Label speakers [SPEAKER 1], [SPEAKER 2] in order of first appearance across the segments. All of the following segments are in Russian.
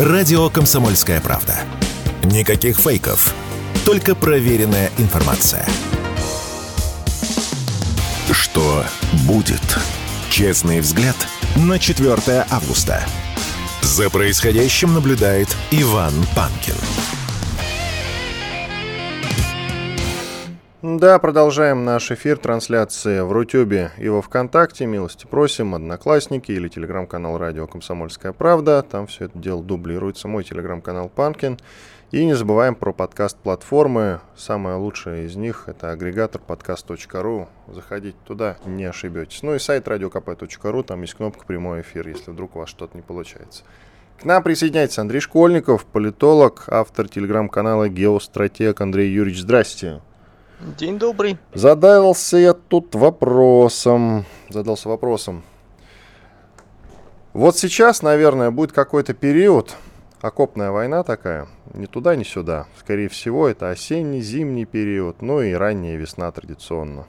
[SPEAKER 1] Радио «Комсомольская правда». Никаких фейков, только проверенная информация. Что будет? Честный взгляд на 4 августа. За происходящим наблюдает Иван Панкин.
[SPEAKER 2] Да, продолжаем наш эфир, трансляции в Рутюбе и во Вконтакте. Милости просим, Одноклассники или телеграм-канал Радио Комсомольская Правда. Там все это дело дублируется. Мой телеграм-канал Панкин. И не забываем про подкаст-платформы. Самая лучшая из них это агрегатор подкаст.ру. Заходите туда, не ошибетесь. Ну и сайт radiokp.ru, там есть кнопка прямой эфир, если вдруг у вас что-то не получается. К нам присоединяется Андрей Школьников, политолог, автор телеграм-канала «Геостратег». Андрей Юрьевич, здрасте.
[SPEAKER 3] День добрый.
[SPEAKER 2] Задался я тут вопросом. Задался вопросом. Вот сейчас, наверное, будет какой-то период, окопная война такая, ни туда, ни сюда. Скорее всего, это осенний, зимний период, ну и ранняя весна традиционно.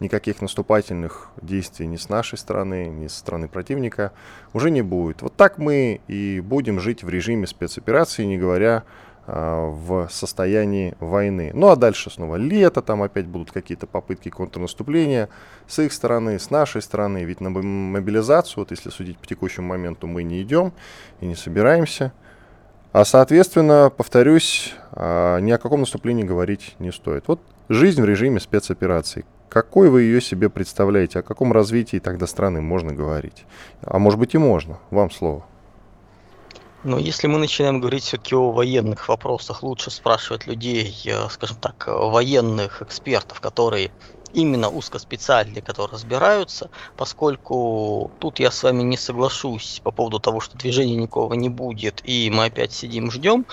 [SPEAKER 2] Никаких наступательных действий ни с нашей стороны, ни со стороны противника уже не будет. Вот так мы и будем жить в режиме спецоперации, не говоря в состоянии войны. Ну а дальше снова лето, там опять будут какие-то попытки контрнаступления с их стороны, с нашей стороны. Ведь на мобилизацию, вот если судить по текущему моменту, мы не идем и не собираемся. А соответственно, повторюсь, а, ни о каком наступлении говорить не стоит. Вот жизнь в режиме спецопераций. Какой вы ее себе представляете? О каком развитии тогда страны можно говорить? А может быть и можно. Вам слово.
[SPEAKER 3] Но если мы начинаем говорить все-таки о военных вопросах, лучше спрашивать людей, э, скажем так, военных экспертов, которые именно узкоспециальные, которые разбираются, поскольку тут я с вами не соглашусь по поводу того, что движения никого не будет, и мы опять сидим ждем.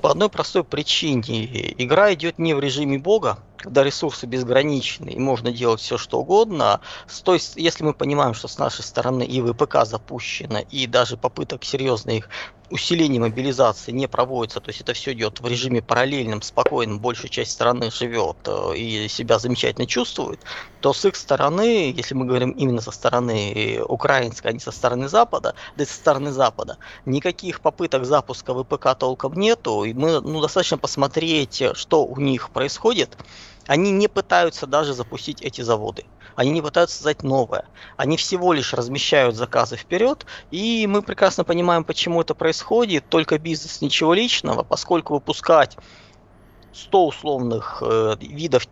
[SPEAKER 3] По одной простой причине. Игра идет не в режиме бога, когда ресурсы безграничны и можно делать все что угодно, то есть, если мы понимаем, что с нашей стороны и ВПК запущено, и даже попыток серьезных их усиления мобилизации не проводится, то есть это все идет в режиме параллельном, спокойном, большая часть страны живет э, и себя замечательно чувствует, то с их стороны, если мы говорим именно со стороны украинской, а не со стороны Запада, да и со стороны Запада, никаких попыток запуска ВПК толком нету, и мы ну, достаточно посмотреть, что у них происходит, они не пытаются даже запустить эти заводы. Они не пытаются создать новое. Они всего лишь размещают заказы вперед, и мы прекрасно понимаем, почему это происходит. Только бизнес, ничего личного, поскольку выпускать 100 условных э, видов,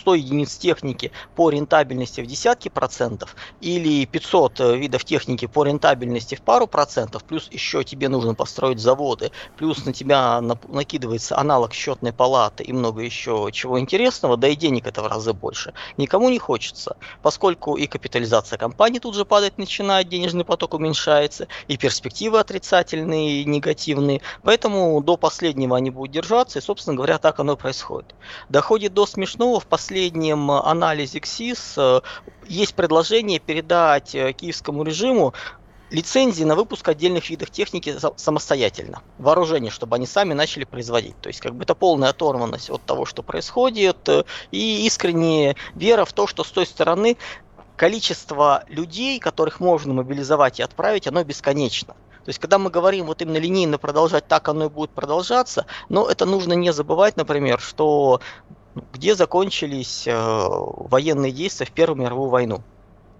[SPEAKER 3] 100 единиц техники по рентабельности в десятки процентов или 500 э, видов техники по рентабельности в пару процентов, плюс еще тебе нужно построить заводы, плюс на тебя накидывается аналог счетной палаты и много еще чего интересного, да и денег это в разы больше. Никому не хочется, поскольку и капитализация компании тут же падать начинает, денежный поток уменьшается, и перспективы отрицательные, негативные, поэтому до последнего они будут держаться, и, собственно говоря, так оно происходит. Доходит до смешного, в последнем анализе КСИС э, есть предложение передать э, киевскому режиму лицензии на выпуск отдельных видов техники самостоятельно. Вооружение, чтобы они сами начали производить. То есть как бы это полная оторванность от того, что происходит, э, и искренняя вера в то, что с той стороны количество людей, которых можно мобилизовать и отправить, оно бесконечно. То есть, когда мы говорим вот именно линейно продолжать, так оно и будет продолжаться, но это нужно не забывать, например, что где закончились э, военные действия в Первую мировую войну.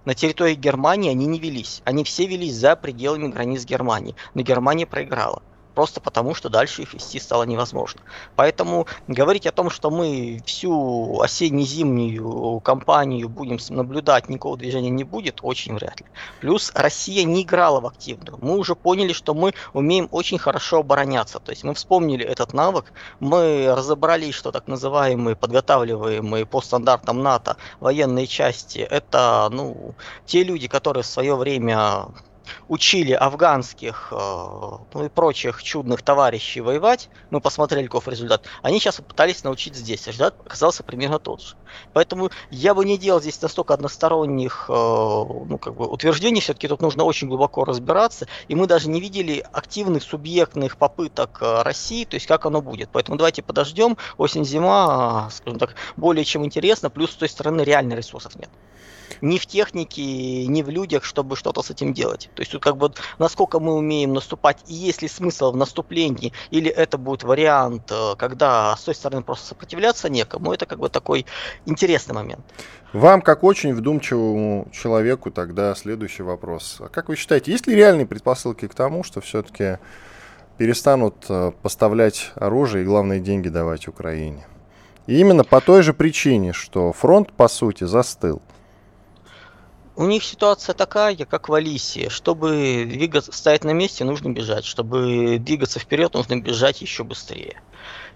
[SPEAKER 3] На территории Германии они не велись. Они все велись за пределами границ Германии. Но Германия проиграла просто потому, что дальше их вести стало невозможно. Поэтому говорить о том, что мы всю осенне-зимнюю кампанию будем наблюдать, никакого движения не будет, очень вряд ли. Плюс Россия не играла в активную. Мы уже поняли, что мы умеем очень хорошо обороняться. То есть мы вспомнили этот навык, мы разобрались, что так называемые подготавливаемые по стандартам НАТО военные части, это ну, те люди, которые в свое время учили афганских э, ну и прочих чудных товарищей воевать, мы посмотрели каков результат, они сейчас пытались научить здесь, результат оказался примерно тот же. Поэтому я бы не делал здесь настолько односторонних э, ну, как бы утверждений, все-таки тут нужно очень глубоко разбираться, и мы даже не видели активных субъектных попыток э, России, то есть как оно будет. Поэтому давайте подождем, осень-зима, скажем так, более чем интересно, плюс с той стороны реально ресурсов нет ни в технике, ни в людях, чтобы что-то с этим делать. То есть тут как бы насколько мы умеем наступать, и есть ли смысл в наступлении, или это будет вариант, э, когда с той стороны просто сопротивляться некому, это как бы такой интересный момент.
[SPEAKER 2] Вам, как очень вдумчивому человеку, тогда следующий вопрос. А как вы считаете, есть ли реальные предпосылки к тому, что все-таки перестанут э, поставлять оружие и, главные деньги давать Украине? И именно по той же причине, что фронт, по сути, застыл.
[SPEAKER 3] У них ситуация такая, как в Алисе. Чтобы двигаться, стоять на месте, нужно бежать. Чтобы двигаться вперед, нужно бежать еще быстрее.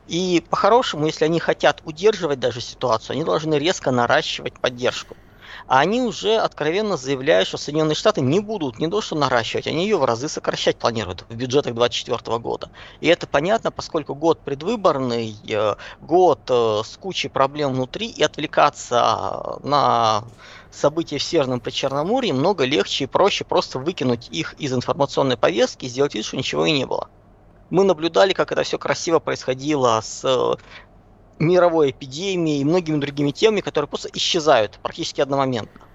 [SPEAKER 3] И по-хорошему, если они хотят удерживать даже ситуацию, они должны резко наращивать поддержку. А они уже откровенно заявляют, что Соединенные Штаты не будут не то что наращивать, они ее в разы сокращать планируют в бюджетах 2024 года. И это понятно, поскольку год предвыборный, э, год э, с кучей проблем внутри, и отвлекаться на события в Северном Причерноморье много легче и проще просто выкинуть их из информационной повестки и сделать вид, что ничего и не было. Мы наблюдали, как это все красиво происходило с э, мировой эпидемией и многими другими темами, которые просто исчезают практически одномоментно.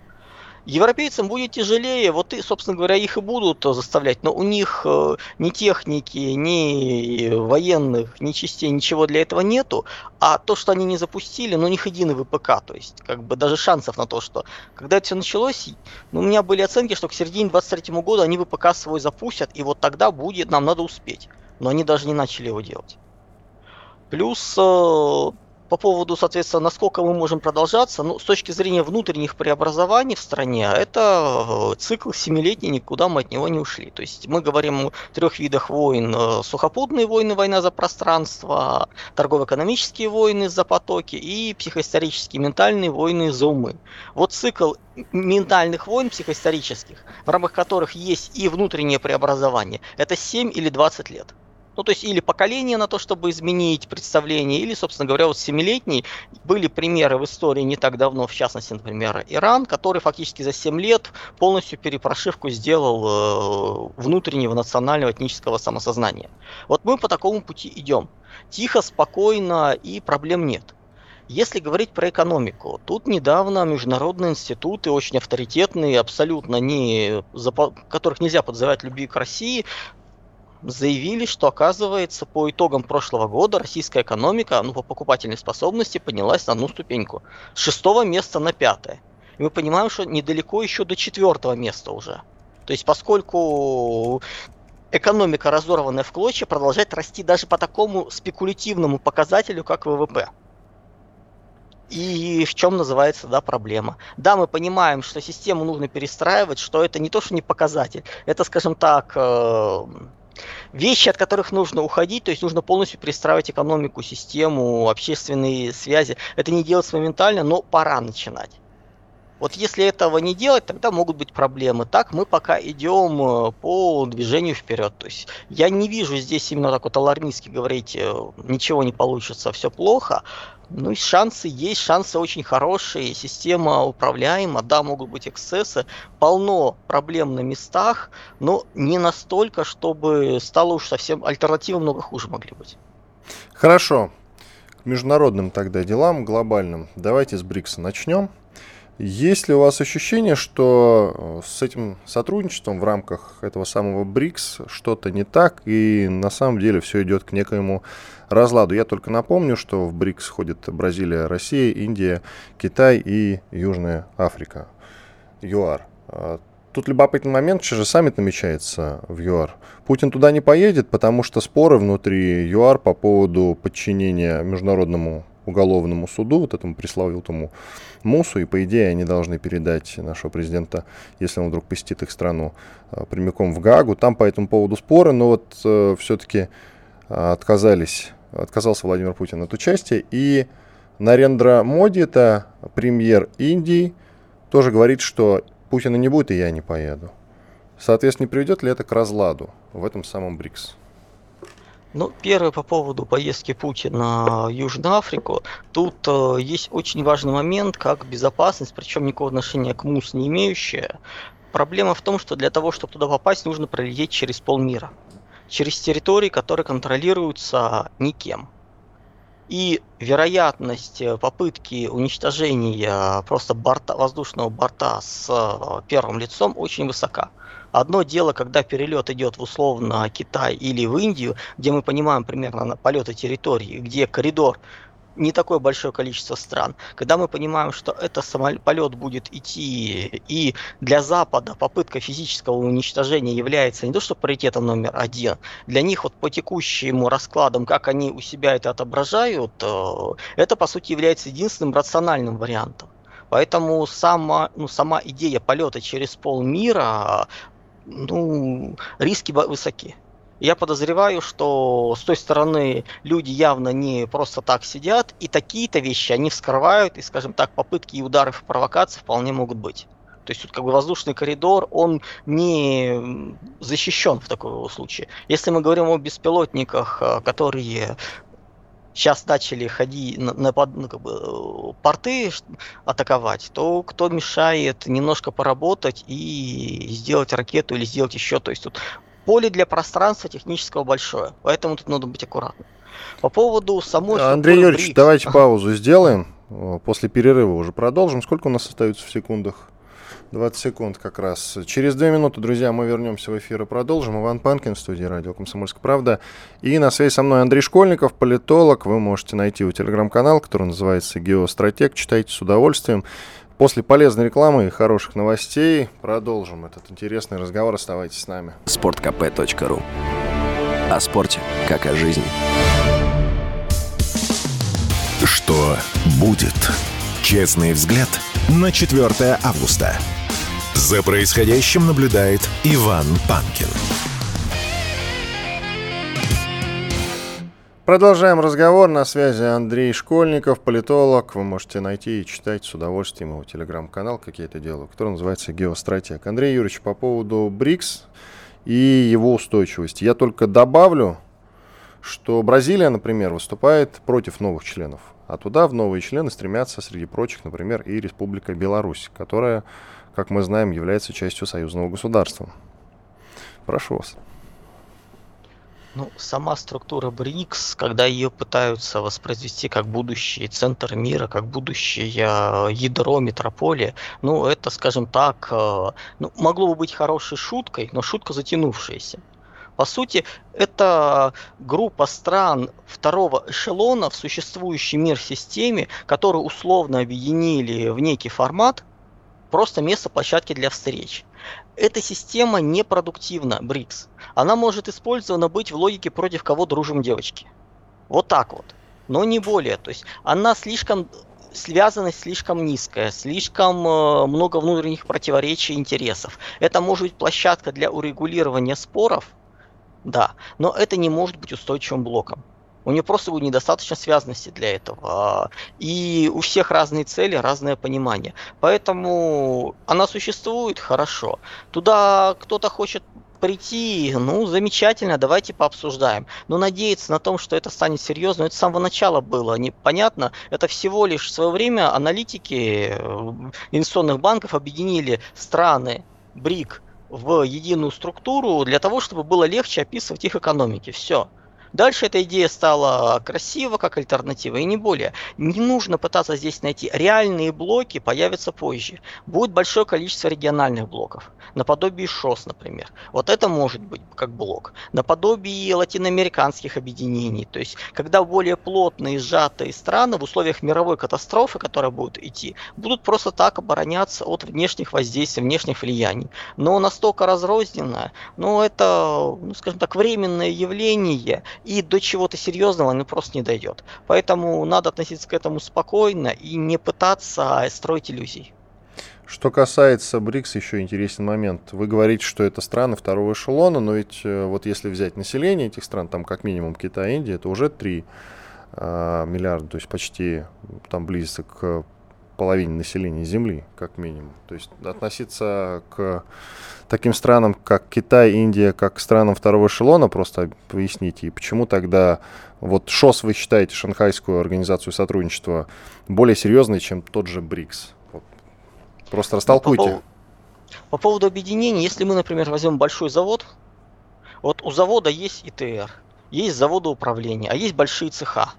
[SPEAKER 3] Европейцам будет тяжелее, вот и, собственно говоря, их и будут заставлять, но у них э, ни техники, ни военных, ни частей, ничего для этого нету, а то, что они не запустили, ну, у них единый ВПК, то есть, как бы, даже шансов на то, что, когда это все началось, ну, у меня были оценки, что к середине 23 года они ВПК свой запустят, и вот тогда будет, нам надо успеть, но они даже не начали его делать. Плюс э, по поводу, соответственно, насколько мы можем продолжаться, ну, с точки зрения внутренних преобразований в стране, это э, цикл семилетний, никуда мы от него не ушли. То есть мы говорим о трех видах войн. Э, сухопутные войны, война за пространство, торгово-экономические войны за потоки и психоисторические ментальные войны за умы. Вот цикл ментальных войн психоисторических, в рамках которых есть и внутреннее преобразование, это 7 или 20 лет. Ну, то есть или поколение на то, чтобы изменить представление, или, собственно говоря, вот семилетний. Были примеры в истории не так давно, в частности, например, Иран, который фактически за 7 лет полностью перепрошивку сделал э, внутреннего национального этнического самосознания. Вот мы по такому пути идем. Тихо, спокойно и проблем нет. Если говорить про экономику, тут недавно международные институты, очень авторитетные, абсолютно не, которых нельзя подзывать любви к России, заявили, что оказывается по итогам прошлого года российская экономика ну, по покупательной способности поднялась на одну ступеньку. С шестого места на пятое. И мы понимаем, что недалеко еще до четвертого места уже. То есть поскольку экономика, разорванная в клочья, продолжает расти даже по такому спекулятивному показателю, как ВВП. И в чем называется, да, проблема. Да, мы понимаем, что систему нужно перестраивать, что это не то, что не показатель, это, скажем так, э, вещи, от которых нужно уходить, то есть нужно полностью перестраивать экономику, систему, общественные связи. Это не делать моментально, но пора начинать. Вот если этого не делать, тогда могут быть проблемы. Так мы пока идем э, по движению вперед. То есть я не вижу здесь именно так вот алармистски говорить, э, ничего не получится, все плохо. Ну и шансы есть, шансы очень хорошие, система управляема, да, могут быть эксцессы, полно проблем на местах, но не настолько, чтобы стало уж совсем альтернативы много хуже могли быть.
[SPEAKER 2] Хорошо. К международным тогда делам, глобальным. Давайте с БРИКСа начнем. Есть ли у вас ощущение, что э, с этим сотрудничеством в рамках этого самого БРИКС что-то не так, и на самом деле все идет к некоему разладу? Я только напомню, что в БРИКС входит Бразилия, Россия, Индия, Китай и Южная Африка. ЮАР. А тут любопытный момент, что же саммит намечается в ЮАР. Путин туда не поедет, потому что споры внутри ЮАР по поводу подчинения международному уголовному суду, вот этому пресловутому МУСу, и по идее они должны передать нашего президента, если он вдруг посетит их страну, э, прямиком в Гаагу. Там по этому поводу споры, но вот э, все-таки э, отказались, отказался Владимир Путин от участия. И Нарендра Моди, это премьер Индии, тоже говорит, что Путина не будет, и я не поеду. Соответственно, не приведет ли это к разладу в этом самом БРИКС?
[SPEAKER 3] Ну, первое по поводу поездки Путина в Южную Африку. Тут э, есть очень важный момент, как безопасность, причем никакого отношения к МУС не имеющая. Проблема в том, что для того, чтобы туда попасть, нужно пролететь через полмира. Через территории, которые контролируются никем. И вероятность э, попытки уничтожения просто борта, воздушного борта с э, первым лицом очень высока. Одно дело, когда перелет идет в условно Китай или в Индию, где мы понимаем примерно на полеты территории, где коридор не такое большое количество стран. Когда мы понимаем, что это самолет будет идти, и для Запада попытка физического уничтожения является не то что паритетом номер один, для них вот по текущему раскладам, как они у себя это отображают, э, это по сути является единственным рациональным вариантом. Поэтому сама, ну, сама идея полета через полмира, ну, риски высоки. Я подозреваю, что с той стороны люди явно не просто так сидят, и такие-то вещи они вскрывают, и, скажем так, попытки и удары в провокации вполне могут быть. То есть тут как бы воздушный коридор, он не защищен в таком случае. Если мы говорим о беспилотниках, э, которые сейчас начали ходить на, на ну, как бы, порты атаковать, то кто мешает немножко поработать и сделать ракету или сделать еще. То есть тут поле для пространства технического большое, поэтому тут надо быть аккуратным. По поводу самой...
[SPEAKER 2] Андрей Юрьевич, БРИКС. давайте паузу сделаем. После перерыва уже продолжим. Сколько у нас остается в секундах? 20 секунд как раз. Через две минуты, друзья, мы вернемся в эфир и продолжим. Иван Панкин в студии радио «Комсомольская правда». И на связи со мной Андрей Школьников, политолог. Вы можете найти его телеграм-канал, который называется «Геостратег». Читайте с удовольствием. После полезной рекламы и хороших новостей продолжим этот интересный разговор. Оставайтесь с нами.
[SPEAKER 1] sportkp.ru О спорте, как о жизни. Что будет? Честный взгляд на 4 августа. За происходящим наблюдает Иван Панкин.
[SPEAKER 2] Продолжаем разговор. На связи Андрей Школьников, политолог. Вы можете найти и читать с удовольствием его телеграм-канал, как я это делаю, который называется «Геостратег». Андрей Юрьевич, по поводу БРИКС и его устойчивости. Я только добавлю, что Бразилия, например, выступает против новых членов. А туда в новые члены стремятся, среди прочих, например, и Республика Беларусь, которая, как мы знаем, является частью союзного государства. Прошу вас.
[SPEAKER 3] Ну, сама структура БРИКС, когда ее пытаются воспроизвести как будущий центр мира, как будущее ядро метрополия, ну, это, скажем так, э, ну, могло бы быть хорошей шуткой, но шутка затянувшаяся. По сути, это группа стран второго эшелона в существующей мир-системе, которые условно объединили в некий формат, просто место площадки для встреч эта система непродуктивна, БРИКС. Она может использована быть в логике против кого дружим девочки. Вот так вот. Но не более. То есть она слишком связанность слишком низкая, слишком э, много внутренних противоречий интересов. Это может быть площадка для урегулирования споров, да, но это не может быть устойчивым блоком. У нее просто будет недостаточно связанности для этого. И у всех разные цели, разное понимание. Поэтому она существует хорошо. Туда кто-то хочет прийти, ну, замечательно, давайте пообсуждаем. Но надеяться на том, что это станет серьезно, это с самого начала было непонятно. Это всего лишь в свое время аналитики э, инвестиционных банков объединили страны БРИК в единую структуру для того, чтобы было легче описывать их экономики. Все. Дальше эта идея стала красива как альтернатива и не более. Не нужно пытаться здесь найти. Реальные блоки появятся позже. Будет большое количество региональных блоков. Наподобие ШОС, например. Вот это может быть как блок. Наподобие латиноамериканских объединений. То есть, когда более плотные сжатые страны в условиях мировой катастрофы, которая будет идти, будут просто так обороняться от внешних воздействий, внешних влияний. Но настолько разрозненное, ну это, ну, скажем так, временное явление, и до чего-то серьезного оно просто не дойдет. Поэтому надо относиться к этому спокойно и не пытаться строить иллюзий.
[SPEAKER 2] Что касается БРИКС, еще интересный момент. Вы говорите, что это страны второго эшелона, но ведь э, вот если взять население этих стран, там как минимум Китай, Индия, это уже 3 э, миллиарда, то есть почти там близится к половине населения Земли, как минимум. То есть относиться к таким странам, как Китай, Индия, как к странам второго эшелона, просто поясните, и почему тогда вот ШОС вы считаете, Шанхайскую организацию сотрудничества, более серьезной, чем тот же БРИКС? Вот. Просто растолкуйте. По, поводу,
[SPEAKER 3] по поводу объединения, если мы, например, возьмем большой завод, вот у завода есть ИТР, есть заводы управления, а есть большие цеха.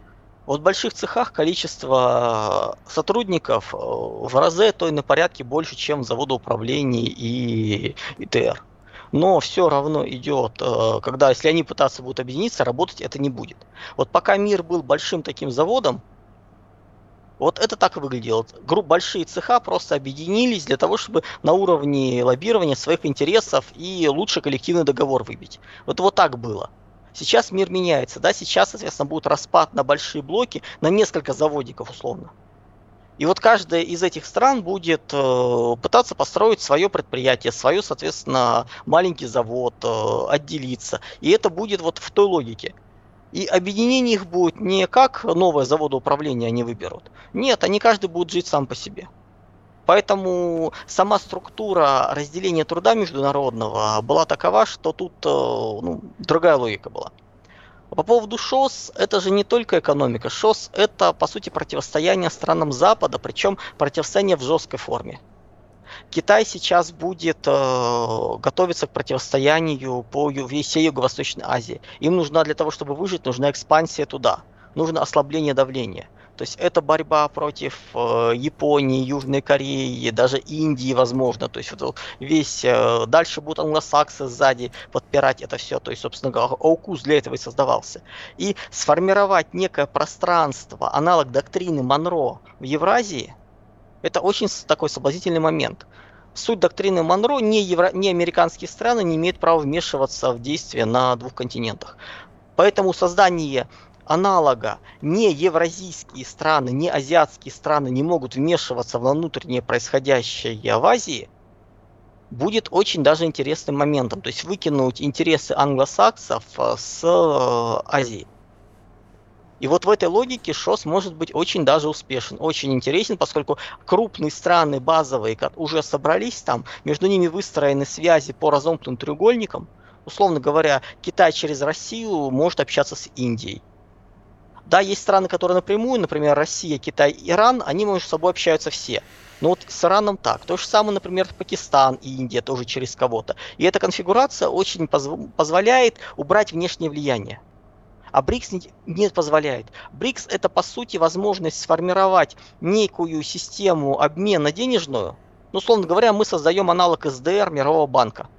[SPEAKER 3] Вот в больших цехах количество сотрудников э, в разы, то и на порядке больше, чем в заводоуправлении и ИТР. но все равно идет, э, когда если они пытаться будут объединиться, работать это не будет. Вот пока мир был большим таким заводом, вот это так выглядело. Групп, большие цеха просто объединились для того, чтобы на уровне лоббирования своих интересов и лучше коллективный договор выбить. Вот вот так было. Сейчас мир меняется, да, сейчас, соответственно, будет распад на большие блоки, на несколько заводиков условно. И вот каждая из этих стран будет э, пытаться построить свое предприятие, свое, соответственно, маленький завод, э, отделиться. И это будет вот в той логике. И объединение их будет не как новое заводоуправление они выберут. Нет, они каждый будет жить сам по себе. Поэтому сама структура разделения труда международного была такова, что тут э, ну, другая логика была. По поводу ШОС, это же не только экономика. ШОС это, по сути, противостояние странам Запада, причем противостояние в жесткой форме. Китай сейчас будет э, готовиться к противостоянию по всей Юго-Восточной Азии. Им нужна для того, чтобы выжить, нужна экспансия туда. Нужно ослабление давления. То есть это борьба против э, Японии, Южной Кореи, даже Индии, возможно. То есть вот весь э, дальше будут англосаксы сзади подпирать это все. То есть, собственно говоря, АУКУС для этого и создавался. И сформировать некое пространство, аналог доктрины Монро в Евразии, это очень такой соблазнительный момент. Суть доктрины Монро, не, евро, не американские страны не имеют права вмешиваться в действия на двух континентах. Поэтому создание аналога не евразийские страны, не азиатские страны не могут вмешиваться во внутреннее происходящее в Азии, будет очень даже интересным моментом. То есть выкинуть интересы англосаксов э, с э, Азии. И вот в этой логике ШОС может быть очень даже успешен, очень интересен, поскольку крупные страны базовые уже собрались там, между ними выстроены связи по разомкнутым треугольникам. Условно говоря, Китай через Россию может общаться с Индией. Да, есть страны, которые напрямую, например, Россия, Китай, Иран, они между собой общаются все. Но вот с Ираном так. То же самое, например, Пакистан и Индия тоже через кого-то. И эта конфигурация очень позв- позволяет убрать внешнее влияние. А БРИКС не, не позволяет. БРИКС это по сути возможность сформировать некую систему обмена денежную. Ну, условно говоря, мы создаем аналог СДР Мирового банка.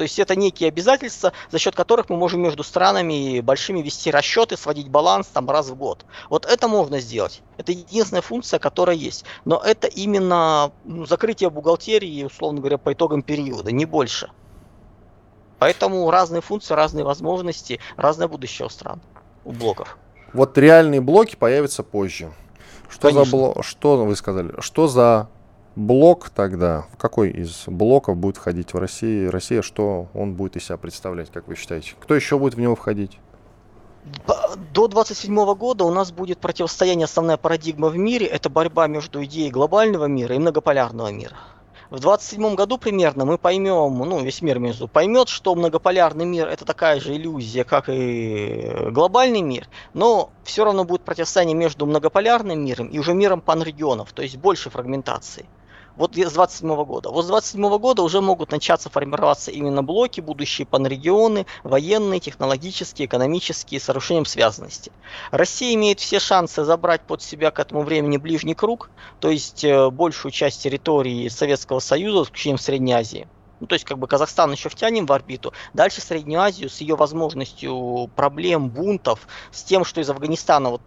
[SPEAKER 3] То есть это некие обязательства, за счет которых мы можем между странами большими вести расчеты, сводить баланс там раз в год. Вот это можно сделать. Это единственная функция, которая есть. Но это именно ну, закрытие бухгалтерии, условно говоря, по итогам периода, не больше. Поэтому разные функции, разные возможности, разное будущее у стран, у блоков.
[SPEAKER 2] Вот реальные блоки появятся позже. Что Конечно. за блок? Что вы сказали? Что за блок тогда, в какой из блоков будет входить в России, Россия, что он будет из себя представлять, как вы считаете? Кто еще будет в него входить?
[SPEAKER 3] До 27 года у нас будет противостояние, основная парадигма в мире, это борьба между идеей глобального мира и многополярного мира. В 27 году примерно мы поймем, ну, весь мир между поймет, что многополярный мир это такая же иллюзия, как и глобальный мир, но все равно будет противостояние между многополярным миром и уже миром панрегионов, то есть больше фрагментации вот с 27 года. Вот с 27 года уже могут начаться формироваться именно блоки, будущие панрегионы, военные, технологические, экономические, с нарушением связанности. Россия имеет все шансы забрать под себя к этому времени ближний круг, то есть э, большую часть территории Советского Союза, исключением Средней Азии. Ну, то есть, как бы Казахстан еще втянем в орбиту. Дальше Среднюю Азию с ее возможностью проблем, бунтов, с тем, что из Афганистана вот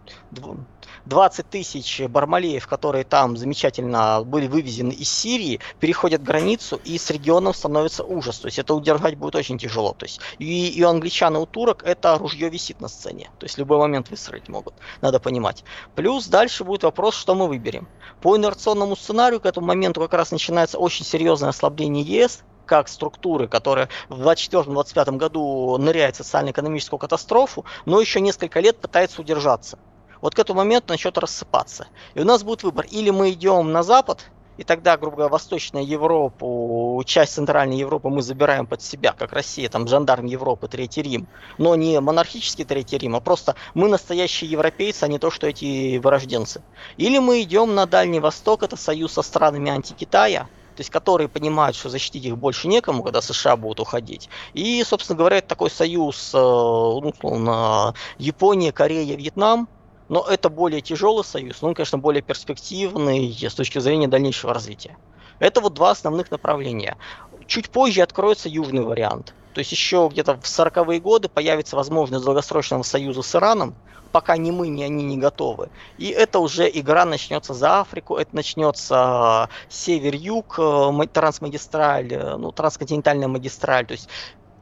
[SPEAKER 3] 20 тысяч бармалеев, которые там замечательно были вывезены из Сирии, переходят границу, и с регионом становится ужас. То есть это удержать будет очень тяжело. То есть и, и у англичан, и у турок это ружье висит на сцене. То есть любой момент выстрелить могут. Надо понимать. Плюс дальше будет вопрос, что мы выберем. По инерционному сценарию к этому моменту как раз начинается очень серьезное ослабление ЕС, как структуры, которая в 2024-2025 году ныряет в социально-экономическую катастрофу, но еще несколько лет пытается удержаться вот к этому моменту начнет рассыпаться. И у нас будет выбор. Или мы идем на запад, и тогда, грубо говоря, Восточная Европу, часть Центральной Европы мы забираем под себя, как Россия, там, жандарм Европы, Третий Рим. Но не монархический Третий Рим, а просто мы настоящие европейцы, а не то, что эти вырожденцы. Или мы идем на Дальний Восток, это союз со странами антикитая, то есть которые понимают, что защитить их больше некому, когда США будут уходить. И, собственно говоря, это такой союз, ну, условно, Япония, Корея, Вьетнам, но это более тяжелый союз, но он, конечно, более перспективный с точки зрения дальнейшего развития. Это вот два основных направления. чуть позже откроется южный вариант. То есть еще где-то в 40-е годы появится возможность долгосрочного союза с Ираном, пока ни мы, ни они не готовы. И это уже игра начнется за Африку, это начнется север-юг, э, трансмагистраль, э, ну, трансконтинентальная магистраль. То есть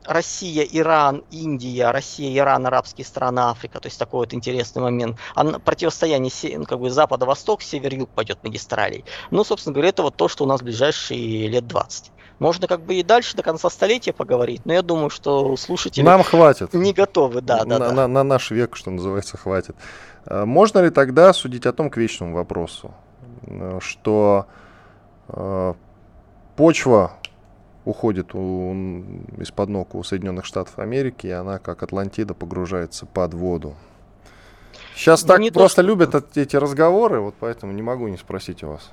[SPEAKER 3] Россия, Иран, Индия, Россия, Иран, арабские страны, Африка. То есть такой вот интересный момент. А противостояние ну, как бы запада-восток, север-юг пойдет магистралей. Ну, собственно говоря, это вот то, что у нас в ближайшие лет 20. Можно как бы и дальше до конца столетия поговорить, но я думаю, что слушатели
[SPEAKER 2] Нам хватит.
[SPEAKER 3] не готовы, да,
[SPEAKER 2] да,
[SPEAKER 3] на,
[SPEAKER 2] да. На, на наш век, что называется, хватит. А можно ли тогда судить о том к вечному вопросу, э, что э, почва уходит из-под ног у Соединенных Штатов Америки, и она, как Атлантида, погружается под воду? Сейчас ну, так просто то, любят эти разговоры, вот поэтому не могу не спросить у вас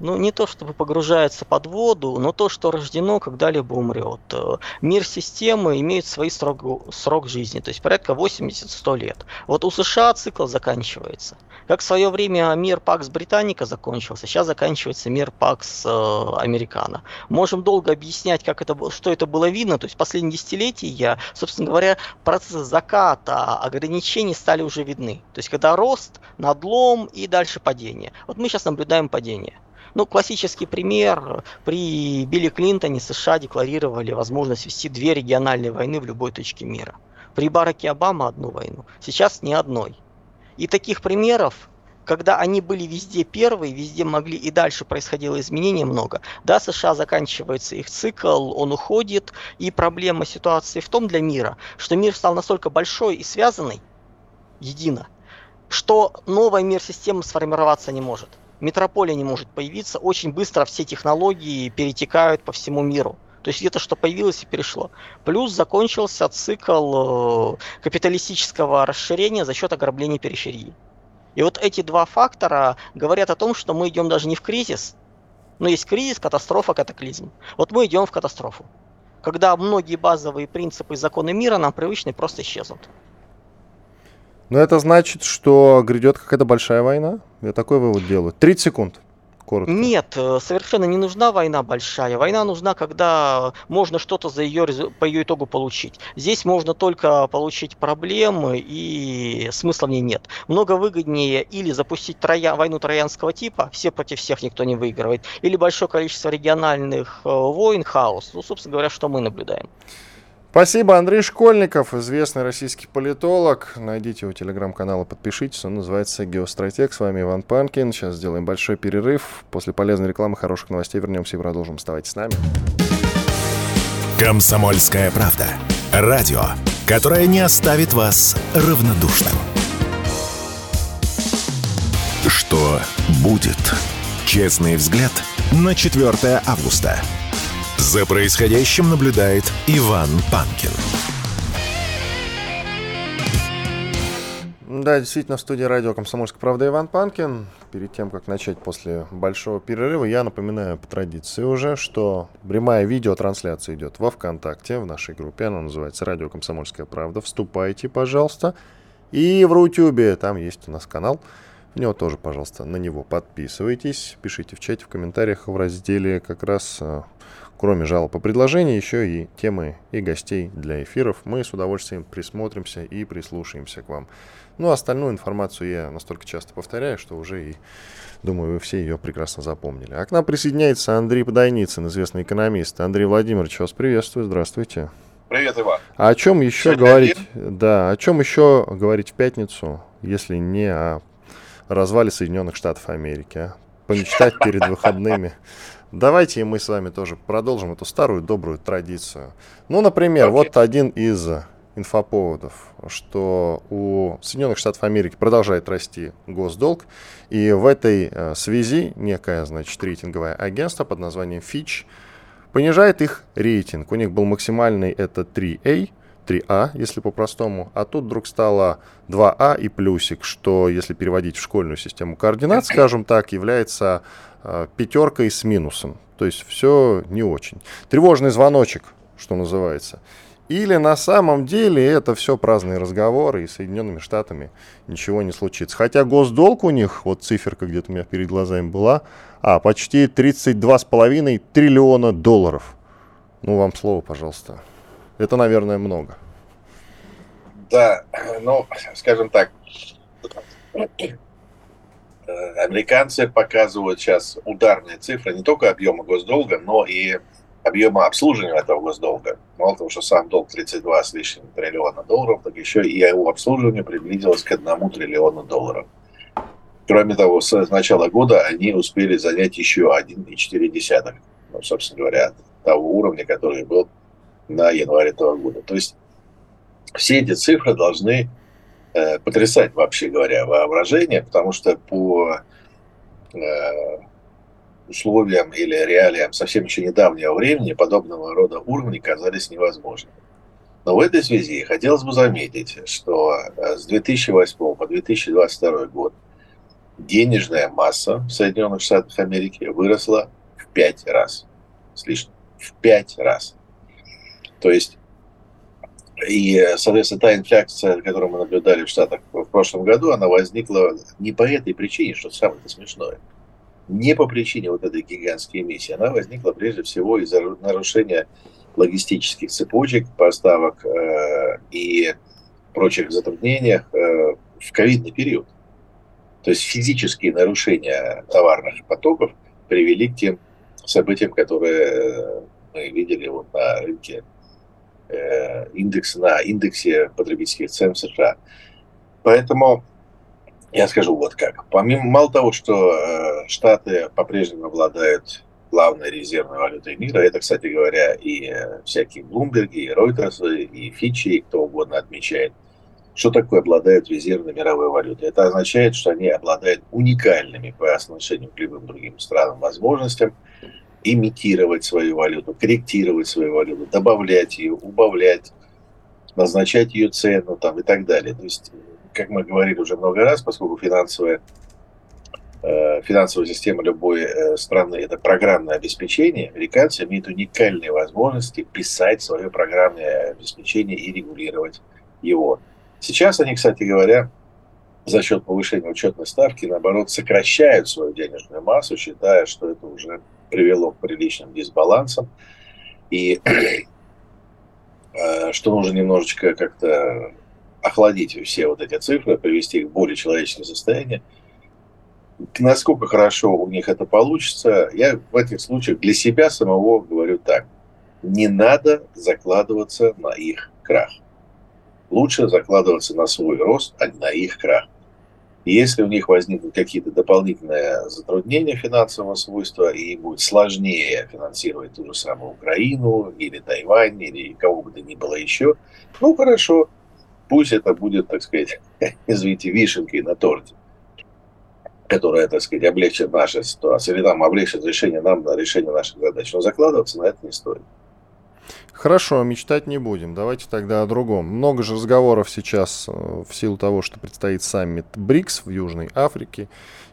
[SPEAKER 3] ну, не то чтобы погружается под воду, но то, что рождено, когда-либо умрет. Э, мир системы имеет свой срок, срок жизни, то есть порядка 80-100 лет. Вот у США цикл заканчивается. Как в свое время мир Пакс Британика закончился, сейчас заканчивается мир Пакс э, Американо. Можем долго объяснять, как это, что это было видно. То есть последние десятилетия, собственно говоря, процессы заката, ограничений стали уже видны. То есть когда рост, надлом и дальше падение. Вот мы сейчас наблюдаем падение. Ну, классический пример. При Билли Клинтоне США декларировали возможность вести две региональные войны в любой точке мира. При Бараке Обама одну войну. Сейчас ни одной. И таких примеров когда они были везде первые, везде могли и дальше происходило изменение много. Да, США заканчивается их цикл, он уходит, и проблема ситуации в том для мира, что мир стал настолько большой и связанный, едино, что новая мир-система сформироваться не может метрополия не может появиться, очень быстро все технологии перетекают по всему миру. То есть где-то что появилось и перешло. Плюс закончился цикл э, капиталистического расширения за счет ограбления периферии. И вот эти два фактора говорят о том, что мы идем даже не в кризис, но есть кризис, катастрофа, катаклизм. Вот мы идем в катастрофу. Когда многие базовые принципы и законы мира нам привычны просто исчезнут.
[SPEAKER 2] Но это значит, что грядет какая-то большая война? Я такой вывод делаю. 30 секунд. Коротко.
[SPEAKER 3] Нет, э, совершенно не нужна война большая. Война нужна, когда можно что-то за ее, по ее итогу получить. Здесь можно только получить проблемы, и смысла в ней нет. Много выгоднее или запустить троя, войну троянского типа, все против всех никто не выигрывает, или большое количество региональных э, войн, хаос. Ну, собственно говоря, что мы наблюдаем.
[SPEAKER 2] Спасибо, Андрей Школьников, известный российский политолог. Найдите его телеграм-канал и подпишитесь. Он называется «Геостратег». С вами Иван Панкин. Сейчас сделаем большой перерыв. После полезной рекламы, хороших новостей вернемся и продолжим. Оставайтесь с нами.
[SPEAKER 4] «Комсомольская правда». Радио, которое не оставит вас равнодушным. Что будет? Честный взгляд на 4 августа. За происходящим наблюдает Иван Панкин.
[SPEAKER 2] Да, действительно, в студии радио «Комсомольская правда» Иван Панкин. Перед тем, как начать после большого перерыва, я напоминаю по традиции уже, что прямая видеотрансляция идет во ВКонтакте, в нашей группе. Она называется «Радио Комсомольская правда». Вступайте, пожалуйста. И в Рутюбе, там есть у нас канал. В него тоже, пожалуйста, на него подписывайтесь. Пишите в чате, в комментариях в разделе как раз э, кроме жалоб и предложений, еще и темы и гостей для эфиров. Мы с удовольствием присмотримся и прислушаемся к вам. Ну, остальную информацию я настолько часто повторяю, что уже и, думаю, вы все ее прекрасно запомнили. А к нам присоединяется Андрей Подойницын, известный экономист. Андрей Владимирович, вас приветствую, здравствуйте.
[SPEAKER 5] Привет, Иван.
[SPEAKER 2] А о чем еще Сегодня говорить? Один? Да, о чем еще говорить в пятницу, если не о развале Соединенных Штатов Америки, а? Помечтать перед выходными. Давайте мы с вами тоже продолжим эту старую добрую традицию. Ну, например, okay. вот один из инфоповодов, что у Соединенных Штатов Америки продолжает расти госдолг, и в этой э, связи некое, значит, рейтинговое агентство под названием Fitch понижает их рейтинг. У них был максимальный это 3A, 3А, если по-простому, а тут вдруг стало 2А и плюсик, что, если переводить в школьную систему координат, скажем так, является э, пятеркой с минусом. То есть все не очень. Тревожный звоночек, что называется. Или на самом деле это все праздные разговоры, и Соединенными Штатами ничего не случится. Хотя госдолг у них, вот циферка где-то у меня перед глазами была, а, почти 32,5 триллиона долларов. Ну, вам слово, пожалуйста. Это, наверное, много.
[SPEAKER 5] Да, ну, скажем так, американцы показывают сейчас ударные цифры не только объема госдолга, но и объема обслуживания этого госдолга. Мало того, что сам долг 32 с лишним триллиона долларов, так еще и его обслуживание приблизилось к 1 триллиону долларов. Кроме того, с начала года они успели занять еще 1,4, ну, собственно говоря, того уровня, который был на январе этого года. То есть все эти цифры должны э, потрясать, вообще говоря, воображение, потому что по э, условиям или реалиям совсем еще недавнего времени подобного рода уровни казались невозможными. Но в этой связи хотелось бы заметить, что э, с 2008 по 2022 год денежная масса в Соединенных Штатах Америки выросла в пять раз. С лишним. В пять раз. То есть и, соответственно, та инфляция, которую мы наблюдали в Штатах в прошлом году, она возникла не по этой причине, что самое смешное. Не по причине вот этой гигантской эмиссии. Она возникла прежде всего из-за нарушения логистических цепочек, поставок э, и прочих затруднениях э, в ковидный период. То есть физические нарушения товарных потоков привели к тем событиям, которые мы видели вот на рынке индекс, на индексе потребительских цен в США. Поэтому я скажу вот как. Помимо, мало того, что э, Штаты по-прежнему обладают главной резервной валютой мира, это, кстати говоря, и э, всякие Блумберги, и Reuters, и Фичи, и кто угодно отмечает, что такое обладают резервной мировой валютой. Это означает, что они обладают уникальными по отношению к любым другим странам возможностями имитировать свою валюту, корректировать свою валюту, добавлять ее, убавлять, назначать ее цену там, и так далее. То есть, как мы говорили уже много раз, поскольку финансовая, э, финансовая система любой э, страны – это программное обеспечение, американцы имеют уникальные возможности писать свое программное обеспечение и регулировать его. Сейчас они, кстати говоря, за счет повышения учетной ставки, наоборот, сокращают свою денежную массу, считая, что это уже привело к приличным дисбалансам. И э, что нужно немножечко как-то охладить все вот эти цифры, привести их в более человеческое состояние. Насколько хорошо у них это получится, я в этих случаях для себя самого говорю так. Не надо закладываться на их крах. Лучше закладываться на свой рост, а не на их крах. Если у них возникнут какие-то дополнительные затруднения финансового свойства, и будет сложнее финансировать ту же самую Украину, или Тайвань, или кого бы то ни было еще, ну хорошо, пусть это будет, так сказать, извините, вишенкой на торте, которая, так сказать, облегчит нашу ситуацию, или там облегчит решение нам на решение наших задач. Но закладываться на это не стоит.
[SPEAKER 2] Хорошо, мечтать не будем. Давайте тогда о другом. Много же разговоров сейчас э, в силу того, что предстоит саммит БРИКС в Южной Африке.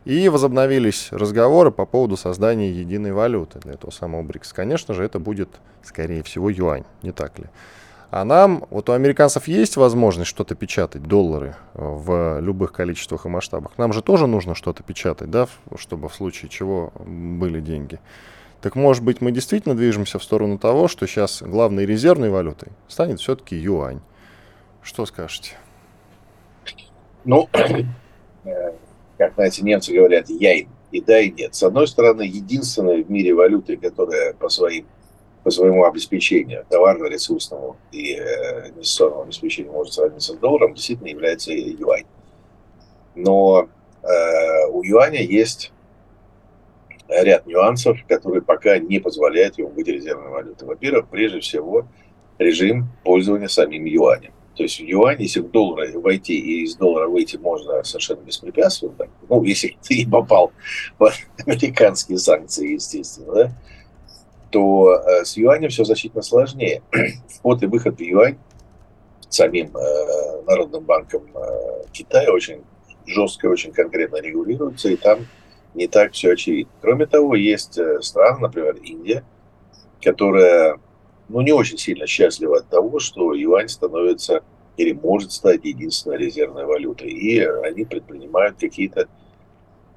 [SPEAKER 2] И возобновились разговоры по поводу создания единой валюты для этого самого БРИКС. Конечно же, это будет, скорее всего, юань, не так ли? А нам, вот у американцев есть возможность что-то печатать, доллары, э, в любых количествах и масштабах. Нам же тоже нужно что-то печатать, да, чтобы в случае чего были деньги. Так может быть мы действительно движемся в сторону того, что сейчас главной резервной валютой станет все-таки юань. Что скажете?
[SPEAKER 5] Ну, э, как, знаете, немцы говорят, яйн. И да, и нет. С одной стороны, единственная в мире валюта, которая по, своим, по своему обеспечению, товарно-ресурсному и э, инвестиционному обеспечению может сравниться с долларом, действительно является юань. Но э, у юаня есть ряд нюансов, которые пока не позволяют ему быть резервной валютой. Во-первых, прежде всего, режим пользования самим юанем. То есть в юань, если в доллар войти и из доллара выйти можно совершенно беспрепятственно, так, ну, если ты попал в американские санкции, естественно, да, то э, с юанем все значительно сложнее. Вход и выход в юань самим э, Народным банком э, Китая очень жестко, очень конкретно регулируется, и там не так все очевидно. Кроме того, есть э, страны, например, Индия, которая ну, не очень сильно счастливы от того, что юань становится или может стать единственной резервной валютой. И они предпринимают какие-то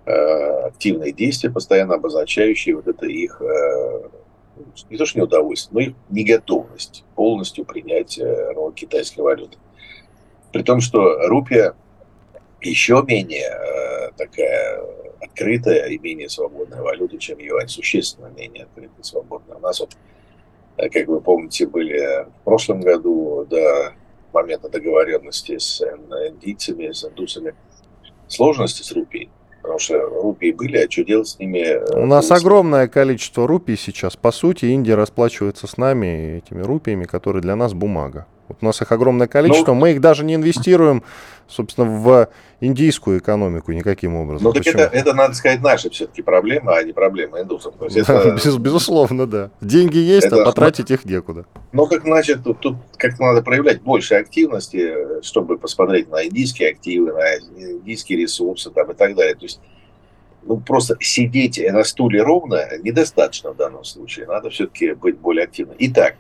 [SPEAKER 5] э, активные действия, постоянно обозначающие вот это их, э, не то что неудовольствие, но их неготовность полностью принять э, роль китайской валюты. При том, что рупия еще менее э, такая открытая и менее свободная валюта, чем юань, существенно менее открытая и свободная. У нас вот, э, как вы помните, были в прошлом году до момента договоренности с индийцами, с индусами, сложности с рупией. Потому что рупии были, а что делать с ними? Э,
[SPEAKER 2] У нас огромное количество рупий сейчас. По сути, Индия расплачивается с нами этими рупиями, которые для нас бумага. Вот у нас их огромное количество, ну, мы их даже не инвестируем, собственно, в индийскую экономику никаким образом.
[SPEAKER 5] Ну, так это, это, надо сказать, наши все-таки проблемы, а не проблемы индусов. То есть
[SPEAKER 2] да,
[SPEAKER 5] это...
[SPEAKER 2] без, безусловно, да. Деньги есть, это... а потратить их некуда.
[SPEAKER 5] Ну, как значит, тут, тут как-то надо проявлять больше активности, чтобы посмотреть на индийские активы, на индийские ресурсы там, и так далее. То есть ну, просто сидеть на стуле ровно недостаточно в данном случае. Надо все-таки быть более активным. Итак,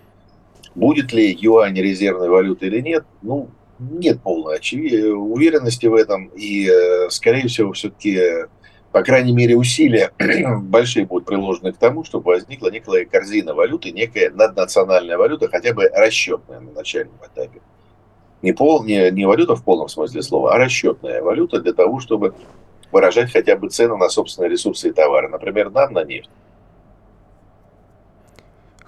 [SPEAKER 5] Будет ли юань резервной валютой или нет, ну, нет полной уверенности в этом. И, э, скорее всего, все-таки, по крайней мере, усилия большие будут приложены к тому, чтобы возникла некая корзина валюты, некая наднациональная валюта, хотя бы расчетная на начальном этапе. Не, пол, не, не валюта в полном смысле слова, а расчетная валюта для того, чтобы выражать хотя бы цену на собственные ресурсы и товары. Например, нам на нефть.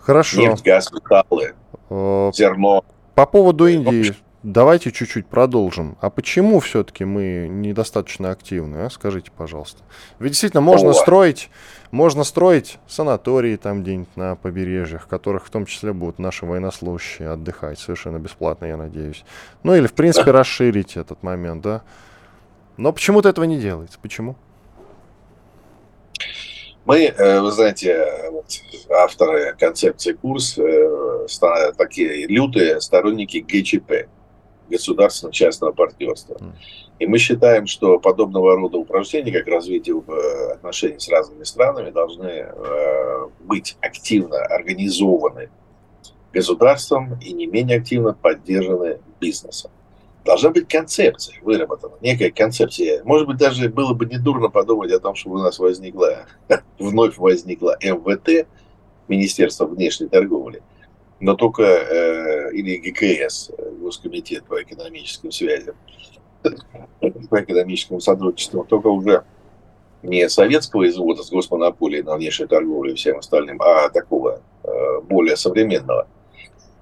[SPEAKER 2] Хорошо.
[SPEAKER 5] Нефть, газ, металлы, Э, зерно.
[SPEAKER 2] По поводу Индии, давайте чуть-чуть продолжим. А почему все-таки мы недостаточно активны, а? скажите, пожалуйста. Ведь действительно можно О. строить, можно строить санатории там где-нибудь на побережьях, в которых в том числе будут наши военнослужащие отдыхать совершенно бесплатно, я надеюсь. Ну или в принципе расширить этот момент, да. Но почему-то этого не делается. Почему?
[SPEAKER 5] Мы, э, вы знаете, авторы концепции курс э, такие лютые сторонники ГЧП, государственно-частного партнерства. И мы считаем, что подобного рода упражнения, как развитие э, отношений с разными странами, должны быть активно организованы государством и не менее активно поддержаны бизнесом должна быть концепция выработана, некая концепция. Может быть, даже было бы недурно подумать о том, чтобы у нас возникла, вновь возникла МВТ, Министерство внешней торговли, но только, э, или ГКС, Госкомитет по экономическим связям, по экономическому сотрудничеству, только уже не советского извода с госмонополией на внешней торговле и всем остальным, а такого э, более современного,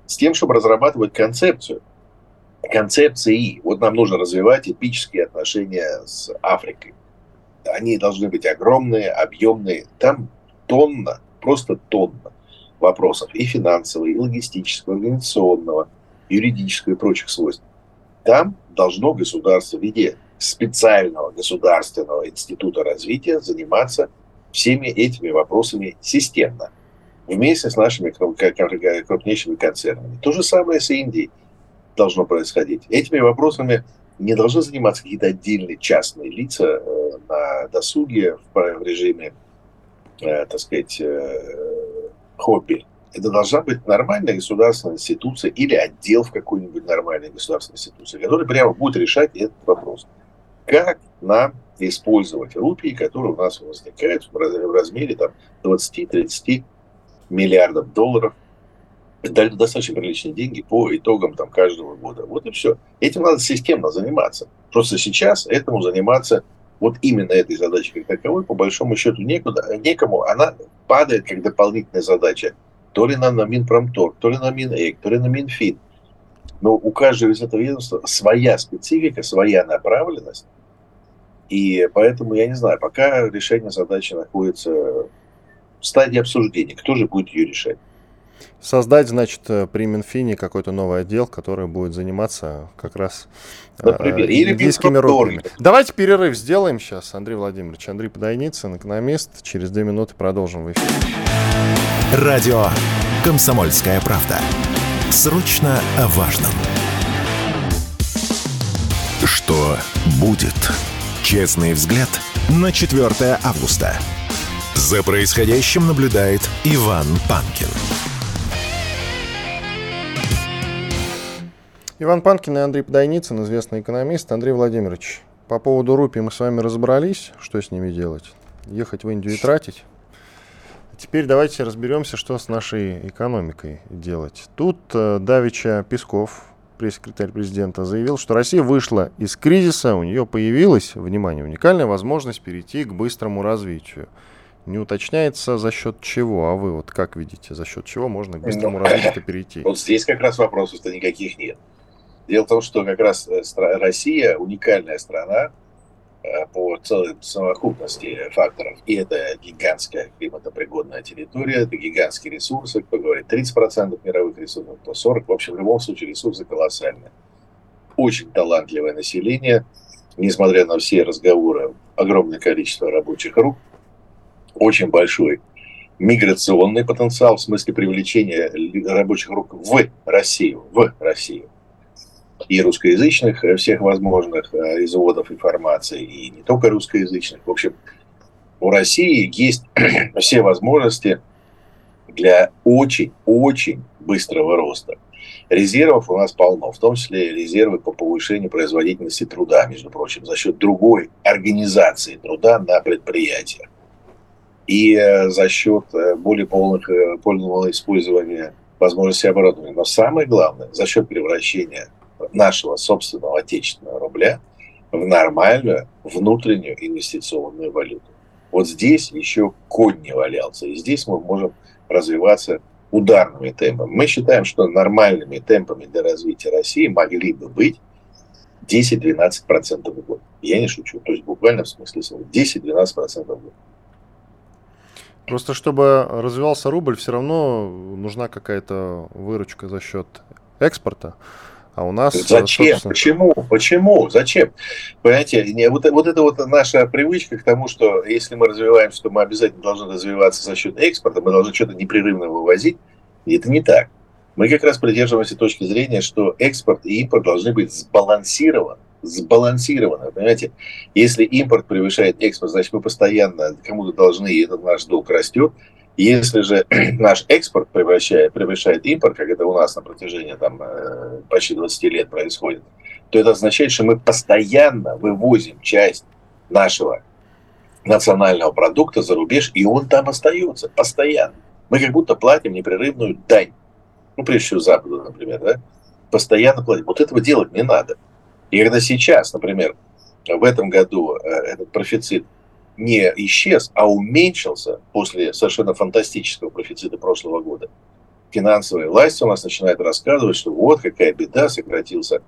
[SPEAKER 5] с тем, чтобы разрабатывать концепцию – концепции. Вот нам нужно развивать эпические отношения с Африкой. Они должны быть огромные, объемные. Там тонна, просто тонна вопросов и финансового, и логистического, организационного, юридического и прочих свойств. Там должно государство в виде специального государственного института развития заниматься всеми этими вопросами системно, вместе с нашими крупнейшими концернами. То же самое с Индией должно происходить. Этими вопросами не должны заниматься какие-то отдельные частные лица э, на досуге в режиме, э, так сказать, э, хобби. Это должна быть нормальная государственная институция или отдел в какой-нибудь нормальной государственной институции, который прямо будет решать этот вопрос. Как нам использовать рупии, которые у нас возникают в размере там, 20-30 миллиардов долларов дали достаточно приличные деньги по итогам там, каждого года. Вот и все. Этим надо системно заниматься. Просто сейчас этому заниматься вот именно этой задачей как таковой, по большому счету, некуда, некому. Она падает как дополнительная задача. То ли на, на Минпромторг, то ли на Минэк, то ли на Минфин. Но у каждого из этого ведомства своя специфика, своя направленность. И поэтому, я не знаю, пока решение задачи находится в стадии обсуждения. Кто же будет ее решать?
[SPEAKER 2] Создать, значит, э, при Минфине какой-то новый отдел, который будет заниматься как раз
[SPEAKER 5] э, Например, э, индийскими руками.
[SPEAKER 2] Давайте перерыв сделаем сейчас, Андрей Владимирович. Андрей Подойницын, экономист. Через две минуты продолжим в эфире.
[SPEAKER 4] Радио «Комсомольская правда». Срочно о важном. Что будет? Честный взгляд на 4 августа. За происходящим наблюдает Иван Панкин.
[SPEAKER 2] Иван Панкин и Андрей Подойницын, известный экономист. Андрей Владимирович, по поводу рупий мы с вами разобрались, что с ними делать. Ехать в Индию и тратить. Теперь давайте разберемся, что с нашей экономикой делать. Тут э, Давича Песков, пресс-секретарь президента, заявил, что Россия вышла из кризиса, у нее появилась, внимание, уникальная возможность перейти к быстрому развитию. Не уточняется за счет чего, а вы вот как видите, за счет чего можно к быстрому ну, развитию перейти?
[SPEAKER 5] Вот здесь как раз вопросов-то никаких нет. Дело в том, что как раз э, Россия уникальная страна, Э, по целой совокупности факторов. И это гигантская климатопригодная территория, это гигантские ресурсы, кто говорит 30% мировых ресурсов, то 40%. В общем, в любом случае ресурсы колоссальные. Очень талантливое население, несмотря на все разговоры, огромное количество рабочих рук, очень большой миграционный потенциал в смысле привлечения рабочих рук в Россию, в Россию и русскоязычных э, всех возможных э, изводов информации, и не только русскоязычных. В общем, у России есть все возможности для очень-очень быстрого роста. Резервов у нас полно, в том числе резервы по повышению производительности труда, между прочим, за счет другой организации труда на предприятиях. И э, за счет более полных, полного использования возможностей оборудования. Но самое главное, за счет превращения нашего собственного отечественного рубля в нормальную внутреннюю инвестиционную валюту. Вот здесь еще конь не валялся, и здесь мы можем развиваться ударными темпами. Мы считаем, что нормальными темпами для развития России могли бы быть 10-12% в год. Я не шучу, то есть буквально в смысле слова 10-12% в год.
[SPEAKER 2] Просто чтобы развивался рубль, все равно нужна какая-то выручка за счет экспорта. А у нас...
[SPEAKER 5] Зачем? Собственно... Почему? Почему? Зачем? Понимаете, не, вот, вот это вот наша привычка к тому, что если мы развиваем, что мы обязательно должны развиваться за счет экспорта, мы должны что-то непрерывно вывозить, и это не так. Мы как раз придерживаемся точки зрения, что экспорт и импорт должны быть сбалансированы. Сбалансированы, понимаете? Если импорт превышает экспорт, значит мы постоянно кому-то должны, и этот наш долг растет. Если же наш экспорт превращает, превышает импорт, как это у нас на протяжении там, э, почти 20 лет происходит, то это означает, что мы постоянно вывозим часть нашего национального продукта за рубеж, и он там остается постоянно. Мы как будто платим непрерывную дань. Ну, прежде всего Западу, например, да? Постоянно платим. Вот этого делать не надо. И когда сейчас, например, в этом году э, этот профицит не исчез, а уменьшился после совершенно фантастического профицита прошлого года. Финансовая власть у нас начинает рассказывать, что вот какая беда, сократился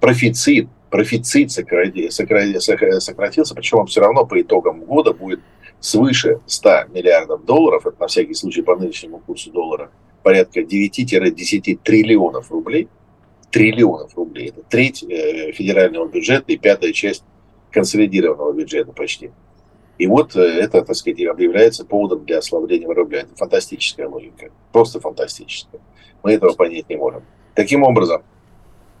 [SPEAKER 5] профицит, профицит сократился, причем он все равно по итогам года будет свыше 100 миллиардов долларов, это на всякий случай по нынешнему курсу доллара, порядка 9-10 триллионов рублей, триллионов рублей, это треть э, федерального бюджета и пятая часть консолидированного бюджета почти. И вот э, это, так сказать, объявляется поводом для ослабления рубля. Это фантастическая логика, просто фантастическая. Мы этого понять не можем. Таким образом,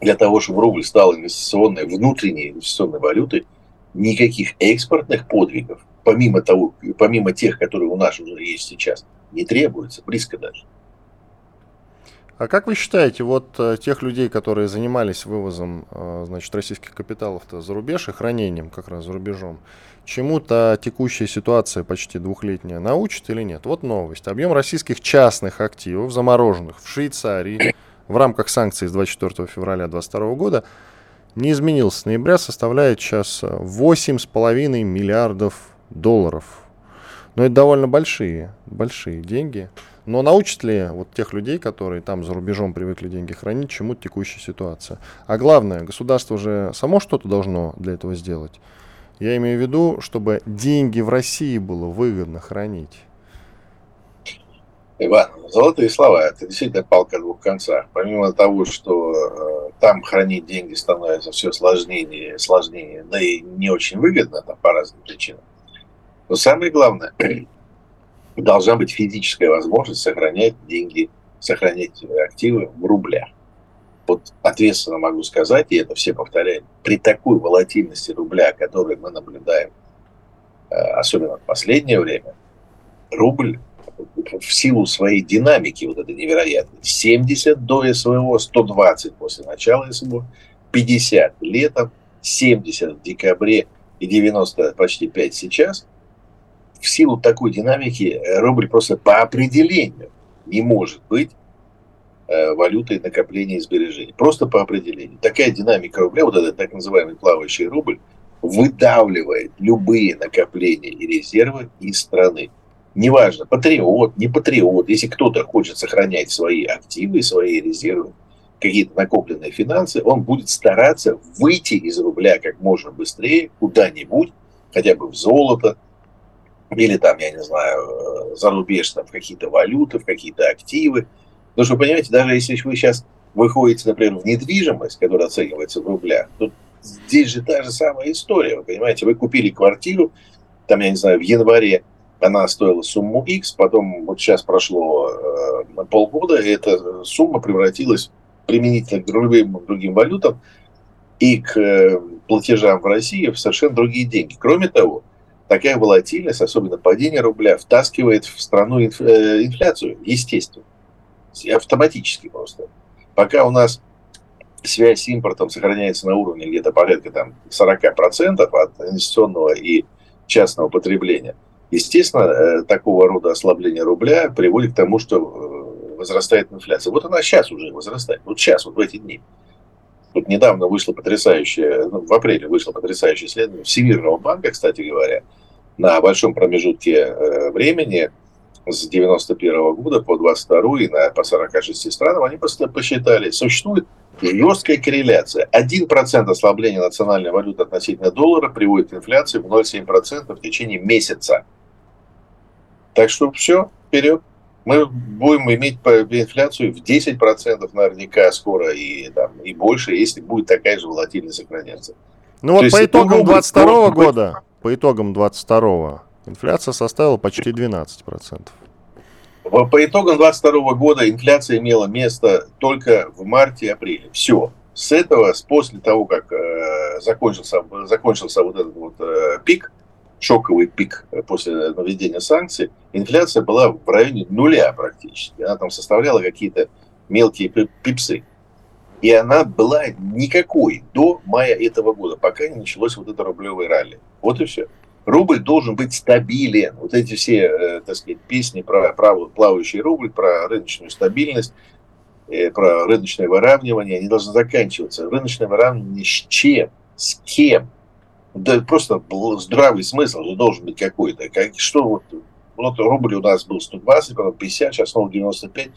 [SPEAKER 5] для того, чтобы рубль стал инвестиционной, внутренней инвестиционной валютой, никаких экспортных подвигов, помимо, того, помимо тех, которые у нас уже есть сейчас, не требуется, близко даже.
[SPEAKER 2] А как вы считаете, вот э, тех людей, которые занимались вывозом э, значит, российских капиталов-то за рубеж и хранением как раз за рубежом, чему-то текущая ситуация почти двухлетняя научит или нет? Вот новость. Объем российских частных активов, замороженных в Швейцарии в рамках санкций с 24 февраля 2022 года, не изменился с ноября, составляет сейчас 8,5 миллиардов долларов. Но это довольно большие, большие деньги. Но научит ли вот тех людей, которые там за рубежом привыкли деньги хранить, чему текущая ситуация? А главное, государство же само что-то должно для этого сделать. Я имею в виду, чтобы деньги в России было выгодно хранить.
[SPEAKER 5] Иван, золотые слова, это действительно палка двух концах. Помимо того, что э, там хранить деньги становится все сложнее и сложнее, да и не очень выгодно там, по разным причинам. Но самое главное, должна быть физическая возможность сохранять деньги, сохранять активы в рублях. Вот ответственно могу сказать, и это все повторяют, при такой волатильности рубля, которую мы наблюдаем, э, особенно в последнее время, рубль в силу своей динамики вот этой невероятной. 70 до СВО, 120 после начала СВО, 50 летом, 70 в декабре и 90 почти 5 сейчас. В силу такой динамики рубль просто по определению не может быть э, валютой накопления и сбережений. Просто по определению. Такая динамика рубля, вот этот так называемый плавающий рубль, выдавливает любые накопления и резервы из страны. Неважно, патриот, не патриот, если кто-то хочет сохранять свои активы, свои резервы, какие-то накопленные финансы, он будет стараться выйти из рубля как можно быстрее куда-нибудь, хотя бы в золото, или там, я не знаю, за рубеж, там, в какие-то валюты, в какие-то активы. Потому что, понимаете, даже если вы сейчас выходите, например, в недвижимость, которая оценивается в рублях, то здесь же та же самая история. Вы понимаете, вы купили квартиру, там, я не знаю, в январе она стоила сумму X, потом вот сейчас прошло э, полгода, и эта сумма превратилась применительно к другим, другим валютам и к э, платежам в России в совершенно другие деньги. Кроме того, такая волатильность, особенно падение рубля, втаскивает в страну инф, э, инфляцию, естественно, автоматически просто. Пока у нас связь с импортом сохраняется на уровне где-то порядка там, 40% от инвестиционного и частного потребления, естественно, э, такого рода ослабление рубля приводит к тому, что э, возрастает инфляция. Вот она сейчас уже возрастает, вот сейчас, вот в эти дни. Тут недавно вышло потрясающее, ну, в апреле вышло потрясающее исследование Всемирного банка, кстати говоря, на большом промежутке э, времени с 91 года по 22 и на, по 46 странам, они просто посчитали, существует жесткая корреляция. 1% ослабления национальной валюты относительно доллара приводит к инфляции в 0,7% в течение месяца. Так что все, вперед. Мы будем иметь инфляцию в 10% наверняка скоро и, там, и больше, если будет такая же волатильность сохраняться.
[SPEAKER 2] Ну вот по итогам 22 года, по итогам 22 инфляция составила почти 12%.
[SPEAKER 5] По итогам 2022 года инфляция имела место только в марте и апреле. Все. С этого, после того, как э, закончился, закончился вот этот вот э, пик, шоковый пик после наведения санкций, инфляция была в районе нуля практически. Она там составляла какие-то мелкие пипсы. И она была никакой до мая этого года, пока не началось вот это рублевое ралли. Вот и все рубль должен быть стабилен. Вот эти все, э, так сказать, песни про, про плавающий рубль, про рыночную стабильность, э, про рыночное выравнивание, они должны заканчиваться. Рыночное выравнивание с чем? С кем? Да просто здравый смысл же должен быть какой-то. Как, что вот, вот рубль у нас был 120, потом 50, сейчас снова 95.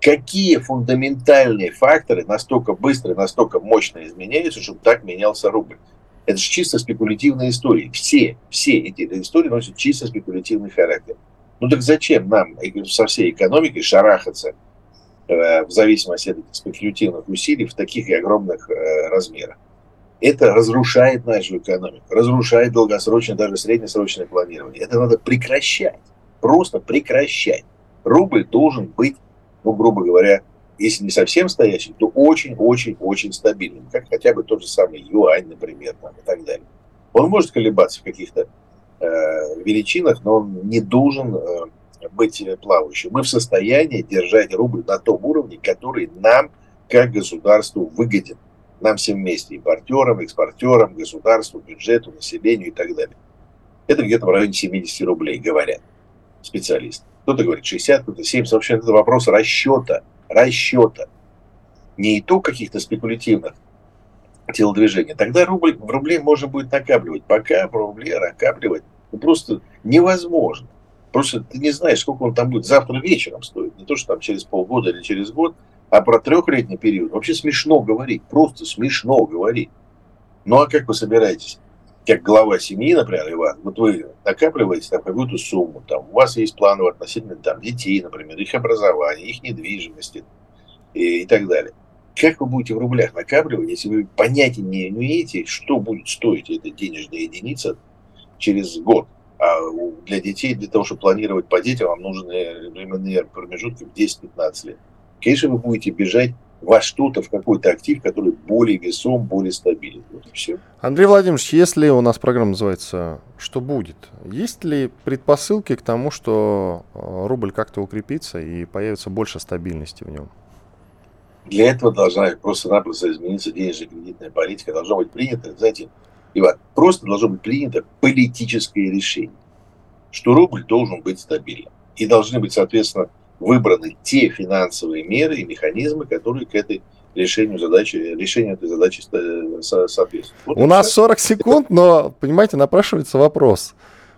[SPEAKER 5] Какие фундаментальные факторы настолько быстро, настолько мощно изменяются, чтобы так менялся рубль? Это же чисто спекулятивные истории. Все, все эти истории носят чисто спекулятивный характер. Ну так зачем нам со всей экономикой шарахаться э, в зависимости от этих спекулятивных усилий в таких и огромных э, размерах? Это разрушает нашу экономику, разрушает долгосрочное, даже среднесрочное планирование. Это надо прекращать, просто прекращать. Рубль должен быть, ну, грубо говоря, если не совсем стоящий, то очень-очень-очень стабильным, как хотя бы тот же самый юань, например, там, и так далее. Он может колебаться в каких-то э, величинах, но он не должен э, быть плавающим. Мы в состоянии держать рубль на том уровне, который нам, как государству, выгоден. Нам всем вместе, импортерам, экспортерам, государству, бюджету, населению и так далее. Это где-то в районе 70 рублей, говорят специалисты. Кто-то говорит 60, кто-то 70. Вообще это вопрос расчета – расчета, не итог каких-то спекулятивных телодвижений, тогда рубль, в рубле можно будет накапливать. Пока в рубле накапливать ну, просто невозможно. Просто ты не знаешь, сколько он там будет завтра вечером стоит. Не то, что там через полгода или через год, а про трехлетний период. Вообще смешно говорить, просто смешно говорить. Ну а как вы собираетесь как глава семьи, например, Иван, вот вы накапливаете там какую-то сумму, там, у вас есть планы относительно там, детей, например, их образования, их недвижимости и, и так далее. Как вы будете в рублях накапливать, если вы понятия не имеете, что будет стоить эта денежная единица через год? А для детей, для того, чтобы планировать по детям, вам нужны временные промежутки в 10-15 лет. Конечно, вы будете бежать во что-то, в какой-то актив, который более весом, более стабилен. Вот и все.
[SPEAKER 2] Андрей Владимирович, если у нас программа называется «Что будет?», есть ли предпосылки к тому, что э, рубль как-то укрепится и появится больше стабильности в нем?
[SPEAKER 5] Для этого должна просто-напросто измениться денежно-кредитная политика. Должно быть принято, знаете, Иван, просто должно быть принято политическое решение, что рубль должен быть стабильным. И должны быть, соответственно, выбраны те финансовые меры и механизмы, которые к этой решению задачи, решению этой задачи соответствуют.
[SPEAKER 2] Вот У нас 40 секунд, но, понимаете, напрашивается вопрос,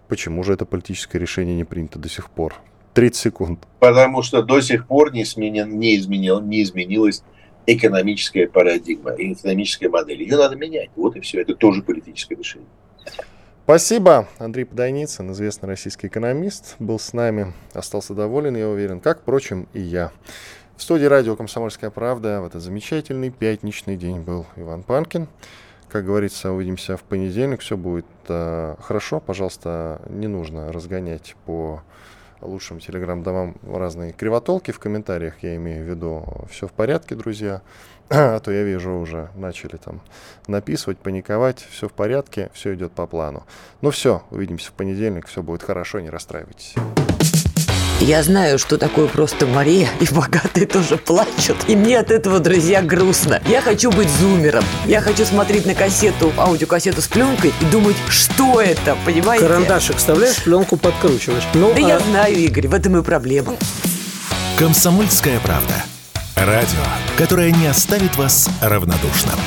[SPEAKER 2] почему же это политическое решение не принято до сих пор? 30 секунд.
[SPEAKER 5] Потому что до сих пор не, сменен, не, изменил, не изменилась экономическая парадигма, экономическая модель. Ее надо менять. Вот и все. Это тоже политическое решение.
[SPEAKER 2] Спасибо. Андрей Подойницын, известный российский экономист, был с нами. Остался доволен, я уверен, как, впрочем, и я. В студии радио «Комсомольская правда» в этот замечательный пятничный день был Иван Панкин. Как говорится, увидимся в понедельник. Все будет э, хорошо. Пожалуйста, не нужно разгонять по лучшим телеграм-домам разные кривотолки в комментариях, я имею в виду. Все в порядке, друзья. А то я вижу уже начали там написывать, паниковать. Все в порядке, все идет по плану. Ну все, увидимся в понедельник, все будет хорошо, не расстраивайтесь.
[SPEAKER 6] Я знаю, что такое просто Мария, и богатые тоже плачут. И мне от этого, друзья, грустно. Я хочу быть зумером. Я хочу смотреть на кассету, аудиокассету с пленкой и думать, что это, понимаете?
[SPEAKER 7] Карандашик вставляешь, пленку подкручиваешь.
[SPEAKER 6] Ну, да а... я знаю, Игорь, в этом и проблема.
[SPEAKER 4] Комсомольская правда. Радио, которое не оставит вас равнодушным.